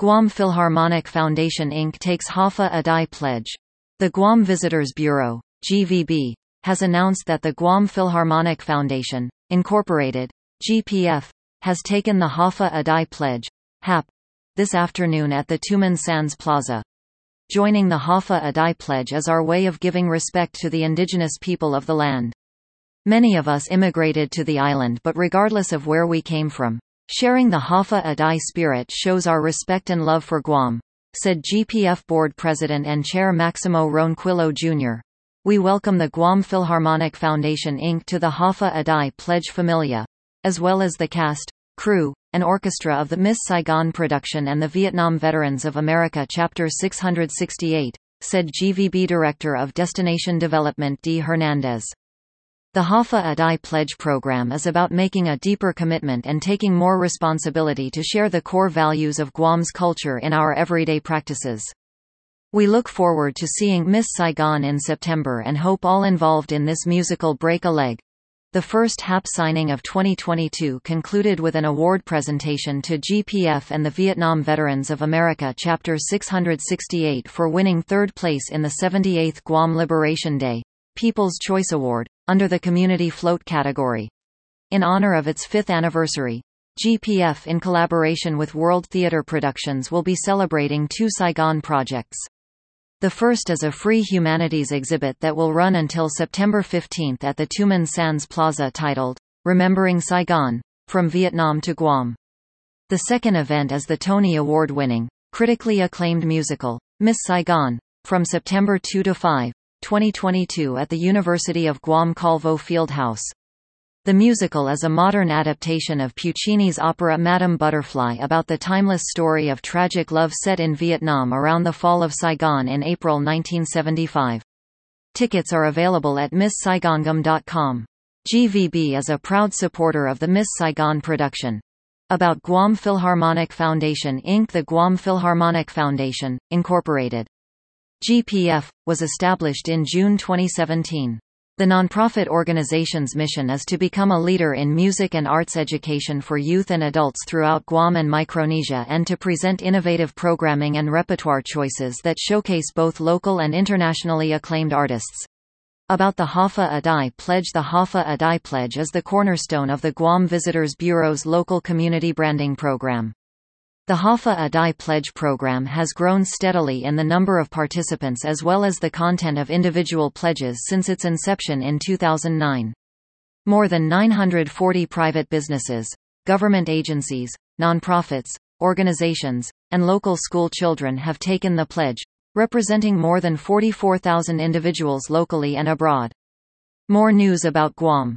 Guam Philharmonic Foundation Inc. takes Hafa Adai pledge. The Guam Visitors Bureau, GVB, has announced that the Guam Philharmonic Foundation, Incorporated, GPF, has taken the Hafa Adai pledge, HAP, this afternoon at the Tumon Sands Plaza. Joining the Hafa Adai pledge is our way of giving respect to the indigenous people of the land. Many of us immigrated to the island but regardless of where we came from, sharing the Hafa Adai spirit shows our respect and love for Guam, said GPF board president and chair Maximo Ronquillo Jr. We welcome the Guam Philharmonic Foundation Inc. to the Hafa Adai Pledge Familia, as well as the cast, crew, and orchestra of the Miss Saigon production and the Vietnam Veterans of America Chapter 668, said GVB Director of Destination Development D. Hernandez. The Hafa Adai Pledge program is about making a deeper commitment and taking more responsibility to share the core values of Guam's culture in our everyday practices. We look forward to seeing Miss Saigon in September and hope all involved in this musical break a leg. The first HAP signing of 2022 concluded with an award presentation to GPF and the Vietnam Veterans of America Chapter 668 for winning third place in the 78th Guam Liberation Day People's Choice Award, under the Community Float category. In honor of its fifth anniversary, GPF in collaboration with World Theatre Productions will be celebrating two Saigon projects. The first is a free humanities exhibit that will run until September 15 at the Tumon Sands Plaza titled, Remembering Saigon, From Vietnam to Guam. The second event is the Tony Award-winning, critically acclaimed musical, Miss Saigon, from September 2 to 5, 2022 at the University of Guam Calvo Fieldhouse. The musical is a modern adaptation of Puccini's opera Madame Butterfly about the timeless story of tragic love set in Vietnam around the fall of Saigon in April 1975. Tickets are available at MissSaigonGuam.com. GVB is a proud supporter of the Miss Saigon production. About Guam Philharmonic Foundation Inc. The Guam Philharmonic Foundation, Incorporated GPF, was established in June 2017. The nonprofit organization's mission is to become a leader in music and arts education for youth and adults throughout Guam and Micronesia and to present innovative programming and repertoire choices that showcase both local and internationally acclaimed artists. About the Hafa Adai Pledge The Hafa Adai Pledge is the cornerstone of the Guam Visitors Bureau's local community branding program. The Hafa Adai Pledge program has grown steadily in the number of participants as well as the content of individual pledges since its inception in 2009. More than 940 private businesses, government agencies, nonprofits, organizations, and local school children have taken the pledge, representing more than 44,000 individuals locally and abroad. More news about Guam